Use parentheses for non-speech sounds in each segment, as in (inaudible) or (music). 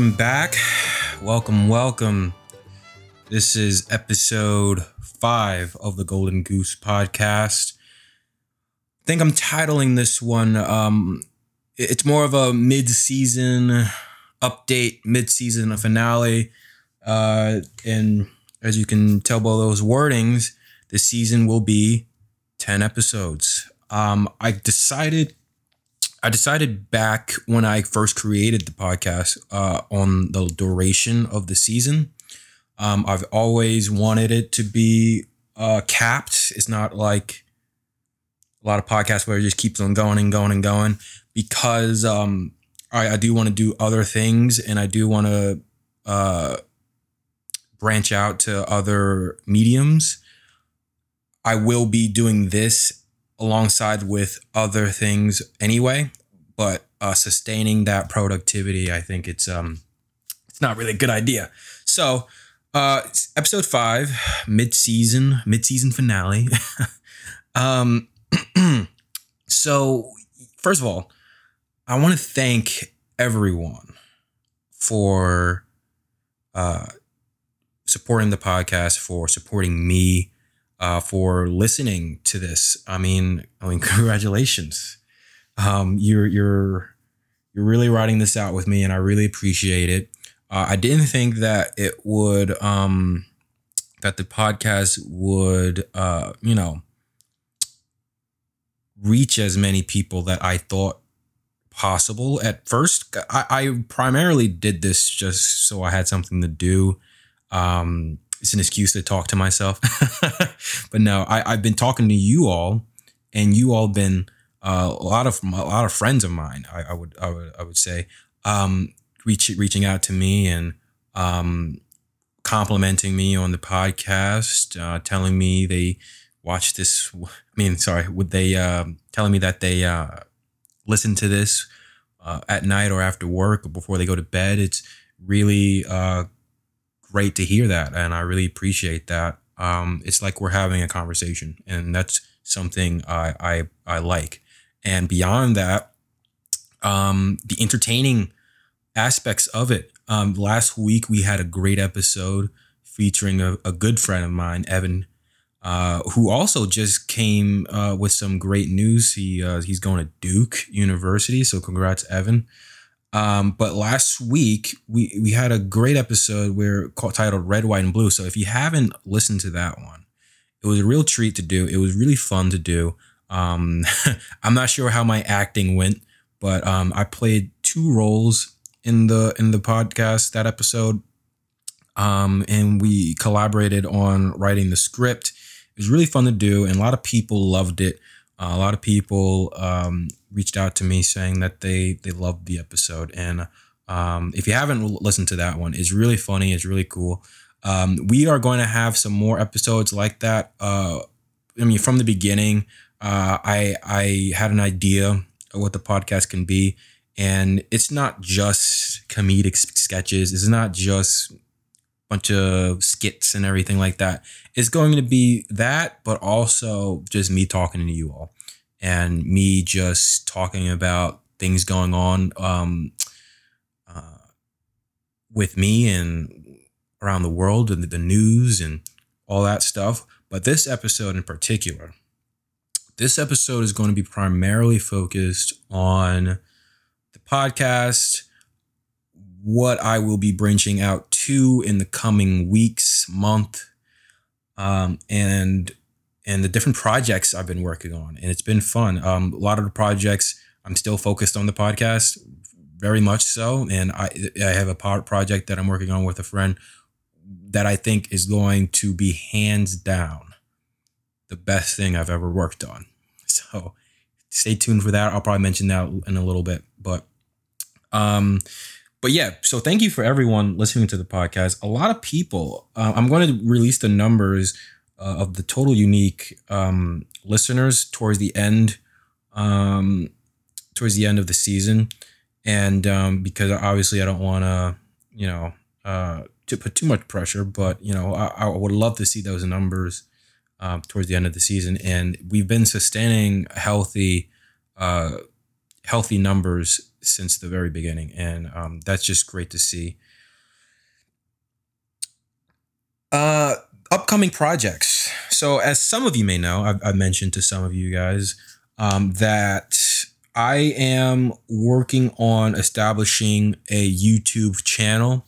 Welcome back. Welcome, welcome. This is episode five of the Golden Goose podcast. I think I'm titling this one, um, it's more of a mid season update, mid season finale. Uh, and as you can tell by those wordings, the season will be 10 episodes. Um, I decided I decided back when I first created the podcast uh, on the duration of the season. Um, I've always wanted it to be uh, capped. It's not like a lot of podcasts where it just keeps on going and going and going because um, I, I do want to do other things and I do want to uh, branch out to other mediums. I will be doing this alongside with other things anyway. But uh, sustaining that productivity, I think it's um it's not really a good idea. So uh episode five, mid-season, mid-season finale. (laughs) um (clears throat) so first of all, I want to thank everyone for uh supporting the podcast, for supporting me, uh, for listening to this. I mean, I mean, (laughs) congratulations. Um, you're you're you're really writing this out with me, and I really appreciate it. Uh, I didn't think that it would um, that the podcast would uh, you know reach as many people that I thought possible at first. I, I primarily did this just so I had something to do. Um, it's an excuse to talk to myself. (laughs) but no, I, I've been talking to you all, and you all been uh, a lot of a lot of friends of mine. I, I would I would I would say um, reach, reaching out to me and um, complimenting me on the podcast, uh, telling me they watched this. I mean, sorry, would they uh, telling me that they uh, listen to this uh, at night or after work or before they go to bed? It's really uh, great to hear that, and I really appreciate that. Um, it's like we're having a conversation, and that's something I I, I like. And beyond that, um, the entertaining aspects of it. Um, last week we had a great episode featuring a, a good friend of mine, Evan, uh, who also just came uh, with some great news. He uh, he's going to Duke University, so congrats, Evan. Um, but last week we we had a great episode where called, titled "Red, White, and Blue." So if you haven't listened to that one, it was a real treat to do. It was really fun to do. Um, (laughs) I'm not sure how my acting went, but um, I played two roles in the in the podcast that episode, um, and we collaborated on writing the script. It was really fun to do, and a lot of people loved it. Uh, a lot of people um, reached out to me saying that they they loved the episode, and um, if you haven't listened to that one, it's really funny. It's really cool. Um, we are going to have some more episodes like that. Uh, I mean, from the beginning, uh, I I had an idea of what the podcast can be, and it's not just comedic sketches. It's not just a bunch of skits and everything like that. It's going to be that, but also just me talking to you all, and me just talking about things going on um, uh, with me and around the world and the news and all that stuff. But this episode in particular this episode is going to be primarily focused on the podcast, what I will be branching out to in the coming weeks, month, um, and and the different projects I've been working on, and it's been fun. Um, a lot of the projects I'm still focused on the podcast, very much so, and I I have a project that I'm working on with a friend that I think is going to be hands down the best thing I've ever worked on. (laughs) So stay tuned for that. I'll probably mention that in a little bit, but um but yeah, so thank you for everyone listening to the podcast. A lot of people, uh, I'm going to release the numbers uh, of the total unique um, listeners towards the end, um, towards the end of the season, and um, because obviously I don't want to, you know, uh, to put too much pressure, but you know, I, I would love to see those numbers um, towards the end of the season, and we've been sustaining healthy uh, healthy numbers since the very beginning, and um, that's just great to see. Uh, upcoming projects. So, as some of you may know, I've, I've mentioned to some of you guys um, that I am working on establishing a YouTube channel.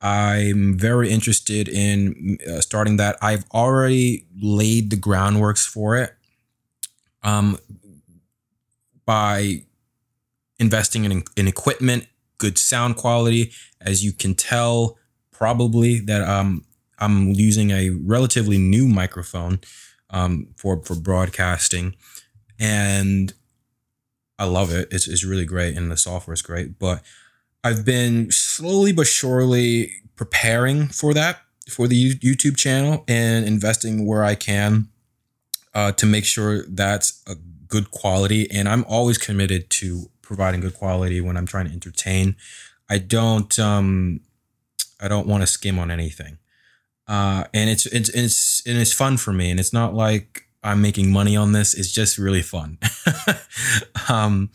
I'm very interested in uh, starting that. I've already laid the groundworks for it um, by investing in, in equipment, good sound quality. As you can tell, probably that um, I'm using a relatively new microphone um, for for broadcasting, and I love it. It's it's really great, and the software is great. But I've been slowly but surely preparing for that for the YouTube channel and investing where I can uh, to make sure that's a good quality. And I'm always committed to providing good quality when I'm trying to entertain. I don't um, I don't want to skim on anything uh, and it's it's it's and it's fun for me. And it's not like I'm making money on this. It's just really fun. (laughs) um,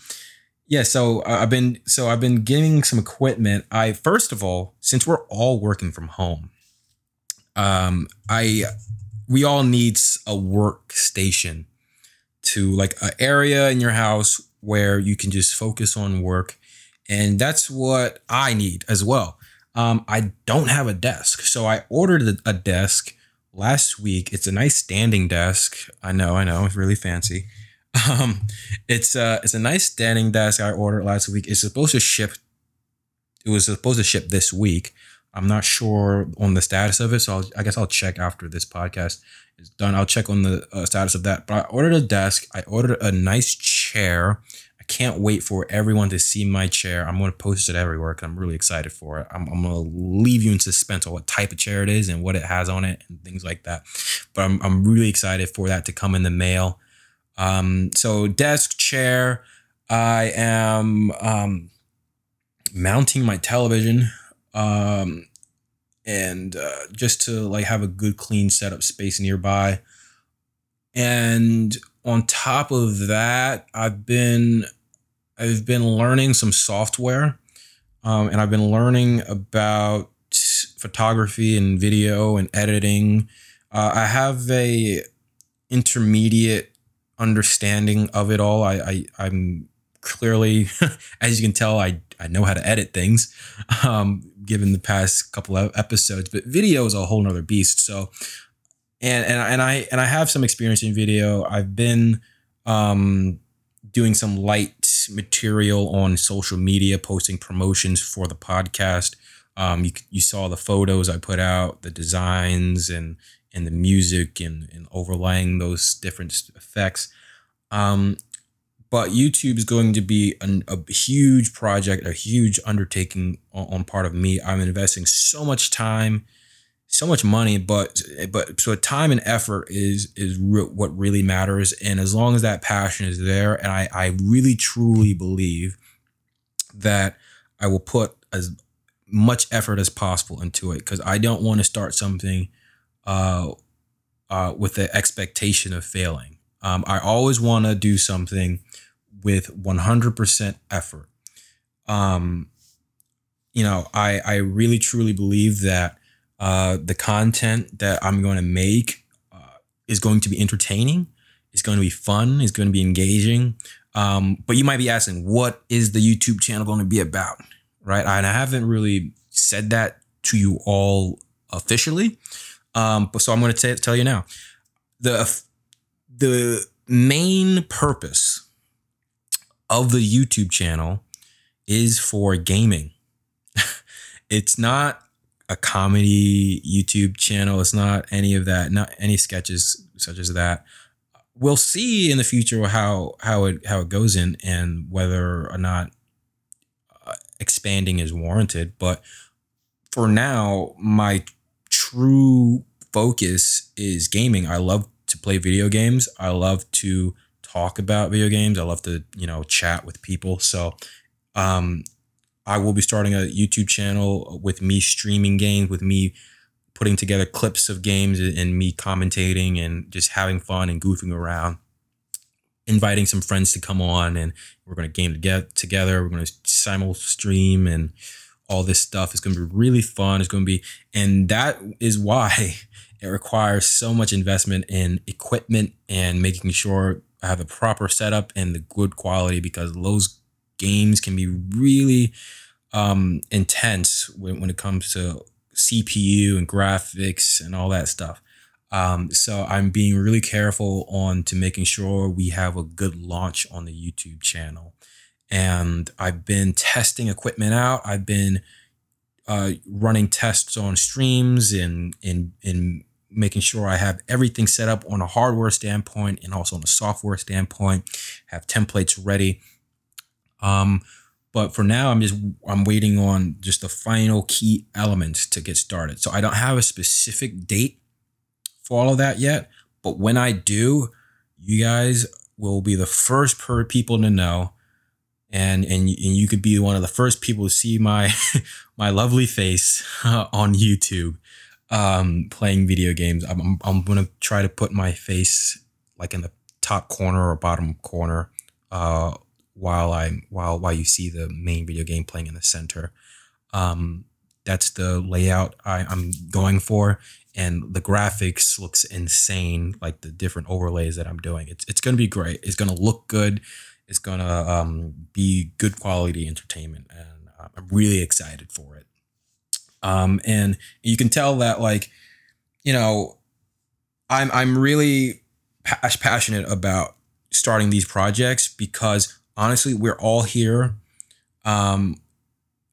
yeah. So I've been so I've been getting some equipment. I first of all, since we're all working from home, um, I we all need a workstation to like an area in your house where you can just focus on work, and that's what I need as well. Um, I don't have a desk, so I ordered a desk last week. It's a nice standing desk. I know, I know, it's really fancy. (laughs) Um, it's a it's a nice standing desk I ordered last week. It's supposed to ship. It was supposed to ship this week. I'm not sure on the status of it, so I'll, I guess I'll check after this podcast is done. I'll check on the uh, status of that. But I ordered a desk. I ordered a nice chair. I can't wait for everyone to see my chair. I'm going to post it everywhere because I'm really excited for it. I'm, I'm going to leave you in suspense on what type of chair it is and what it has on it and things like that. But I'm, I'm really excited for that to come in the mail. Um, so, desk, chair. I am um, mounting my television um, and uh, just to like have a good clean setup space nearby. And on top of that, I've been I've been learning some software, um, and I've been learning about photography and video and editing. Uh, I have a intermediate understanding of it all. I, I I'm clearly, (laughs) as you can tell, I I know how to edit things, (laughs) um, given the past couple of episodes. But video is a whole nother beast. So and and and I and I have some experience in video. I've been um, doing some light material on social media, posting promotions for the podcast. Um, you you saw the photos I put out, the designs and and the music and, and overlaying those different effects. Um, but YouTube is going to be an, a huge project, a huge undertaking on, on part of me. I'm investing so much time so much money, but but so time and effort is is re- what really matters. And as long as that passion is there, and I I really truly believe that I will put as much effort as possible into it because I don't want to start something uh, uh, with the expectation of failing. Um, I always want to do something with 100% effort. Um, you know, I I really truly believe that uh, the content that I'm going to make uh, is going to be entertaining, it's going to be fun, it's going to be engaging. Um, but you might be asking, what is the YouTube channel going to be about? Right. And I haven't really said that to you all officially. Um, but so I'm going to tell you now. The the main purpose of the YouTube channel is for gaming. (laughs) it's not a comedy YouTube channel. It's not any of that. Not any sketches such as that. We'll see in the future how how it how it goes in and whether or not uh, expanding is warranted. But for now, my true focus is gaming. I love to play video games. I love to talk about video games. I love to you know chat with people. So um, I will be starting a YouTube channel with me streaming games, with me putting together clips of games and me commentating and just having fun and goofing around. inviting some friends to come on and we're going to game together. We're going to simul stream and all this stuff. It's going to be really fun. It's going to be, and that is why (laughs) it requires so much investment in equipment and making sure I have the proper setup and the good quality because those games can be really um, intense when, when it comes to CPU and graphics and all that stuff. Um, so I'm being really careful on to making sure we have a good launch on the YouTube channel. And I've been testing equipment out. I've been uh, running tests on streams and in in making sure I have everything set up on a hardware standpoint and also on a software standpoint. Have templates ready. Um, but for now, I'm just I'm waiting on just the final key elements to get started. So I don't have a specific date for all of that yet. But when I do, you guys will be the first per people to know. And, and, and you could be one of the first people to see my (laughs) my lovely face (laughs) on YouTube um, playing video games. I'm, I'm, I'm gonna try to put my face like in the top corner or bottom corner uh, while I'm while while you see the main video game playing in the center. Um, that's the layout I, I'm going for, and the graphics looks insane like the different overlays that i'm doing. It's, it's to be great. It's to look good. It's to um, be good quality entertainment and i'm really excited for it. Um, and you can tell that like you know i'm i'm really pa- passionate about starting these projects because honestly we're all here um,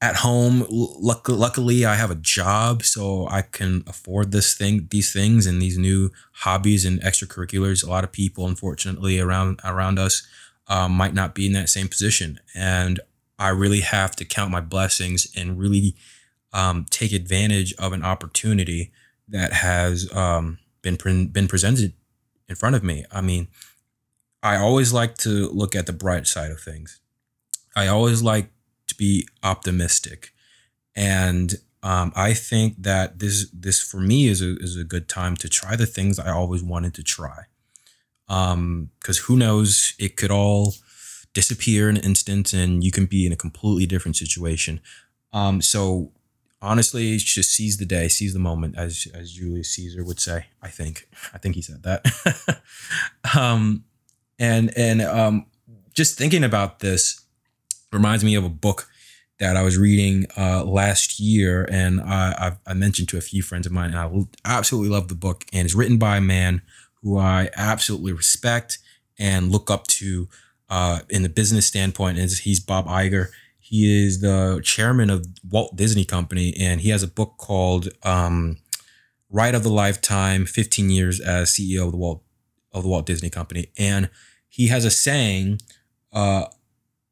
at home. Luck- luckily i have a job so i can afford this thing these things and these new hobbies and extracurriculars. A lot of people unfortunately around around us um, might not be in that same position. And i really have to count my blessings and really um, take advantage of an opportunity that has um, been pre- been presented in front of me. I mean i always like to look at the bright side of things i always like to be optimistic. And um, I think that this this for me is a is a good time to try the things I always wanted to try. Um, because who knows, it could all disappear in an instant, and you can be in a completely different situation. Um, so honestly, just seize the day, seize the moment, as as Julius Caesar would say. I think I think he said that. (laughs) and and um, just thinking about this, reminds me of a book that I was reading uh, last year, and I, I, mentioned to a few friends of mine. I absolutely love the book, and it's written by a man who I absolutely respect and look up to uh, in the business standpoint. Is he's Bob Iger. He is the chairman of Walt Disney Company, and he has a book called um, "Ride of the Lifetime: 15 Years as CEO of the Walt of the Walt Disney Company." And he has a saying. Uh,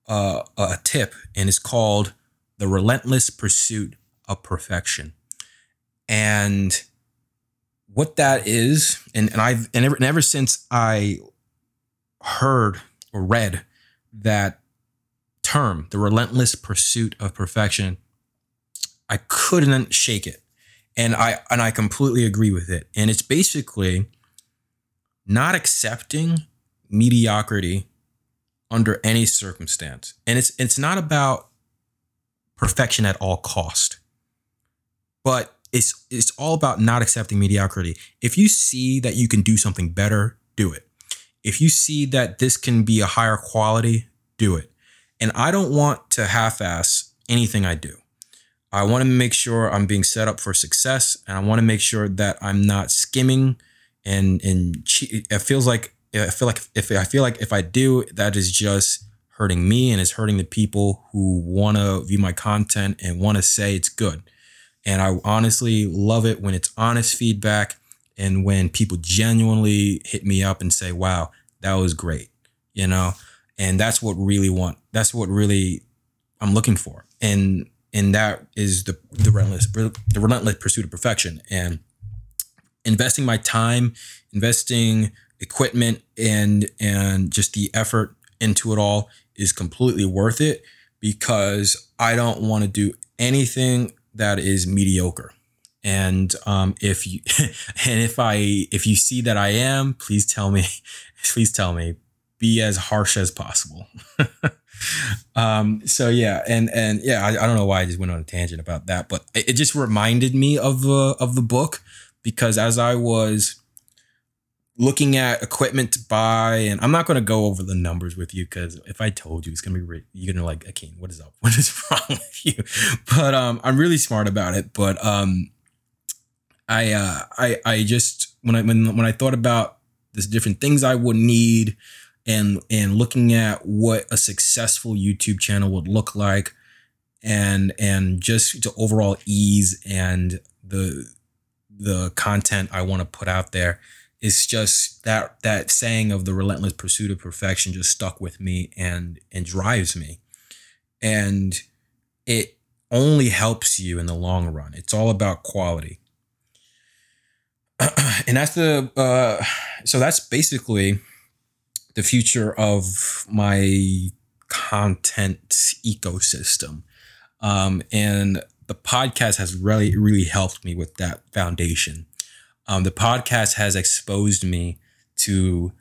uh, a tip, and it's called the relentless pursuit of perfection. And what that is, and, and I've and ever, and ever since I heard or read that term, the relentless pursuit of perfection, I couldn't shake it. And I and I completely agree with it. And it's basically not accepting mediocrity under any circumstance. And it's it's not about perfection at all cost. But it's it's all about not accepting mediocrity. If you see that you can do something better, do it. If you see that this can be a higher quality, do it. And I don't want to half-ass anything I do. I want to make sure I'm being set up for success and I want to make sure that I'm not skimming and and che- it feels like I feel like if I feel like if I do, that is just hurting me and it's hurting the people who want to view my content and want to say it's good. And I honestly love it when it's honest feedback and when people genuinely hit me up and say, "Wow, that was great," you know. And that's what really want. That's what really I'm looking for. And and that is the the relentless the relentless pursuit of perfection and investing my time, investing equipment and and just the effort into it all is completely worth it because I don't want to do anything that is mediocre. And um, if you (laughs) and if I if you see that I am, please tell me, (laughs) please tell me, be as harsh as possible. (laughs) um, so yeah, and and yeah, I, I, don't know why I just went on a tangent about that, but it, just reminded me of the of the book because as I was looking at equipment to buy, and I'm not going to go over the numbers with you because if I told you, it's going to be you're going to like, okay, what is up? (laughs) What is wrong with you? But um, I'm really smart about it. But um, I uh, I I just when I when when I thought about the different things I would need and and looking at what a successful YouTube channel would look like and and just to overall ease and the the content I want to put out there it's just that that saying of the relentless pursuit of perfection just stuck with me and and drives me. And it only helps you in the long run. It's all about quality. (clears throat) And that's the uh, so that's basically the future of my content ecosystem. Um, and the podcast has really really helped me with that foundation um, the podcast has exposed me to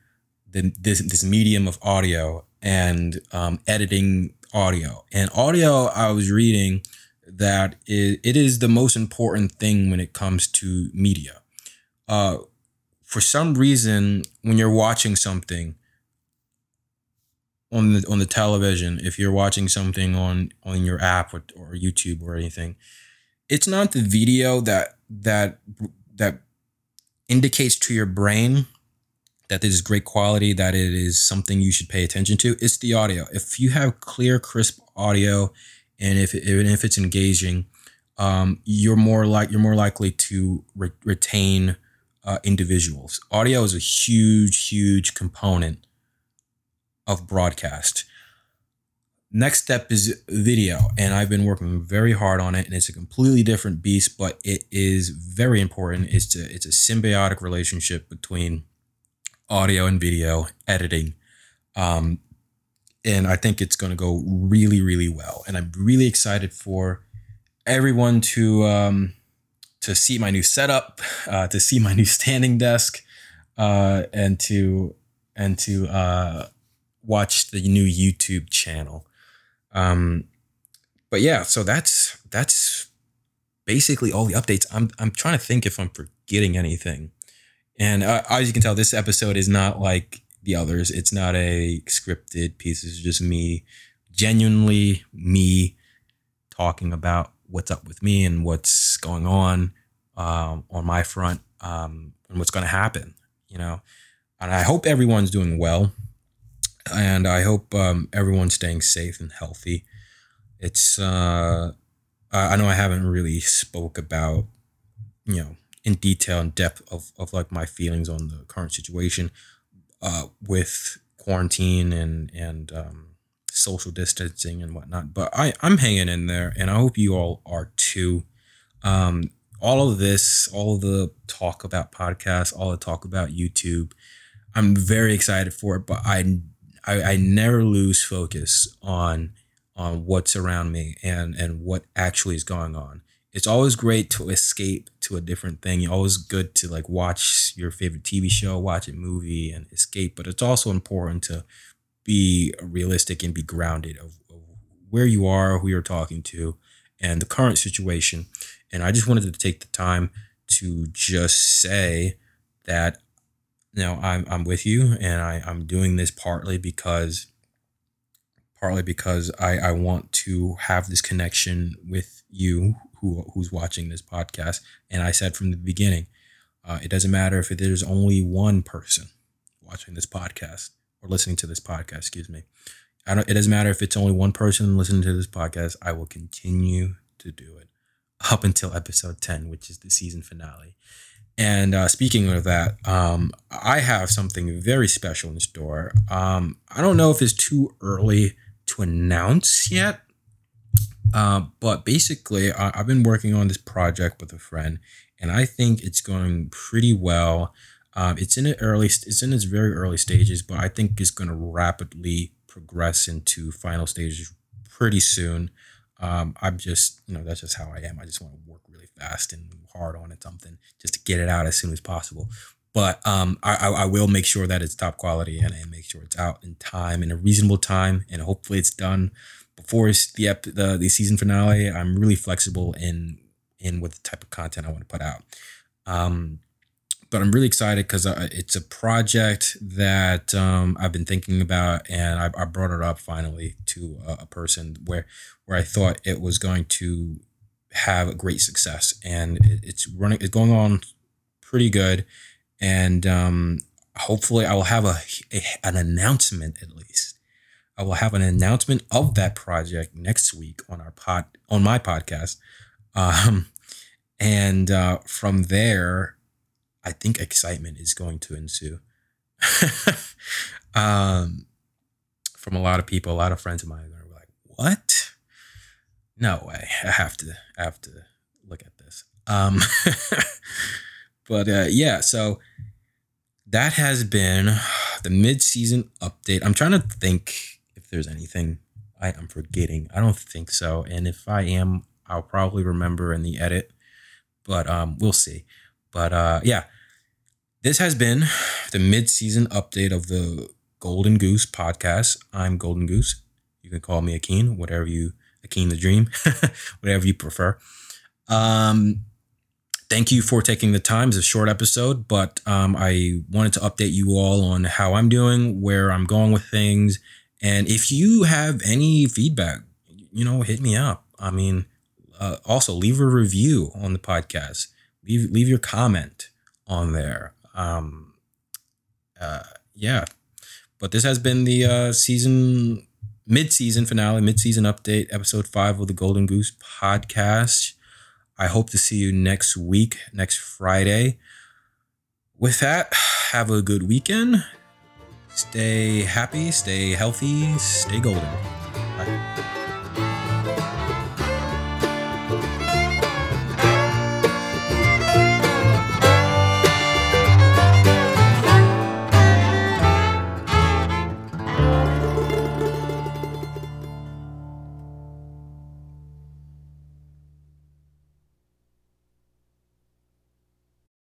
the, this, this medium of audio and um, editing audio. And audio, I was reading that it, it is the most important thing when it comes to media. Uh, for some reason, when you're watching something on the on the television, if you're watching something on on your app or, or YouTube or anything, it's not the video that that that indicates to your brain that this is great quality, that it is something you should pay attention to, it's the audio. If you have clear, crisp audio, and if it, if it's engaging, um, you're more like you're more likely to re- retain uh, individuals. Audio is a huge, huge component of broadcast. Next step is video, and I've been working very hard on it, and it's a completely different beast, but it is very important. It's a it's a symbiotic relationship between audio and video editing, um, and I think it's going to go really really well. And I'm really excited for everyone to um, to see my new setup, uh, to see my (laughs) new standing desk, uh, and to and to uh, watch the new YouTube channel. Um, but yeah, so that's that's basically all the updates. I'm I'm trying to think if I'm forgetting anything. And uh, as you can tell, this episode is not like the others. It's not a scripted piece. It's just me, genuinely me, talking about what's up with me and what's going on um, on my front um, and what's going to happen. You know, and I hope everyone's doing well and I hope um, everyone's staying safe and healthy. It's uh, I know I haven't really spoke about you know in detail and depth of, of like my feelings on the current situation uh, with quarantine and and um, social distancing and whatnot. But I I'm hanging in there, and I hope you all are too. Um, all of this, all of the talk about podcasts, all the talk about YouTube, I'm very excited for it. But I I, I never lose focus on on what's around me and and what actually is going on. It's always great to escape to a different thing. It's always good to like watch your favorite TV show, watch a movie, and escape. But it's also important to be realistic and be grounded of, of where you are, who you're talking to, and the current situation. And I just wanted to take the time to just say that you know, I'm I'm with you, and I I'm doing this partly because partly because I I want to have this connection with you who who's watching this podcast, and I said from the beginning, uh, it doesn't matter if there's only one person watching this podcast or listening to this podcast. Excuse me. I don't. It doesn't matter if it's only one person listening to this podcast. I will continue to do it up until episode ten, which is the season finale. And uh, speaking of that, um, I have something very special in store. Um, I don't know if it's too early to announce yet, uh, but basically, I- have been working on this project with a friend, and I think it's going pretty well. Um, it's in its early, it's in its very early stages, but I think it's going to rapidly progress into final stages pretty soon. Um, I'm just, you know, that's just how I am. I just want to work really fast and hard on it something just to get it out as soon as possible. but um, I, I will make sure that it's top quality and I make sure it's out in time in a reasonable time, and hopefully it's done before the ep- the the season finale. I'm really flexible in in what the type of content I want to put out. Um, but I'm really excited because it's a project that um, I've been thinking about, and I, I brought it up finally to a, a, person where where I thought it was going to have a great success, and it, it's running, it's going on pretty good and um, hopefully I will have a, a, an announcement at least. I will have an announcement of that project next week on our pod on my podcast, um, and uh, from there, I think excitement is going to ensue. (laughs) um, from a lot of people, a lot of friends of mine are like, "What? No way! I have to, I have to look at this." Um, (laughs) But uh, yeah, so that has been the mid-season update. I'm trying to think if there's anything I, am forgetting. I don't think so, and if I am, I'll probably remember in the edit. But um, we'll see. But uh, yeah, this has been the mid-season update of the Golden Goose podcast. I'm Golden Goose. You can call me Akeen, whatever you Akeen the Dream, (laughs) whatever you prefer. Um, thank you for taking the time. It's a short episode, but um, I wanted to update you all on how I'm doing, where I'm going with things. And if you have any feedback, you know, hit me up. I mean, uh, also leave a review on the podcast. Leave leave your comment on there. Um, uh, yeah, but this has been the uh, season mid-season finale, mid-season update, episode five of the Golden Goose podcast. I hope to see you next week, next Friday. With that, have a good weekend. Stay happy, stay healthy, stay golden. Bye.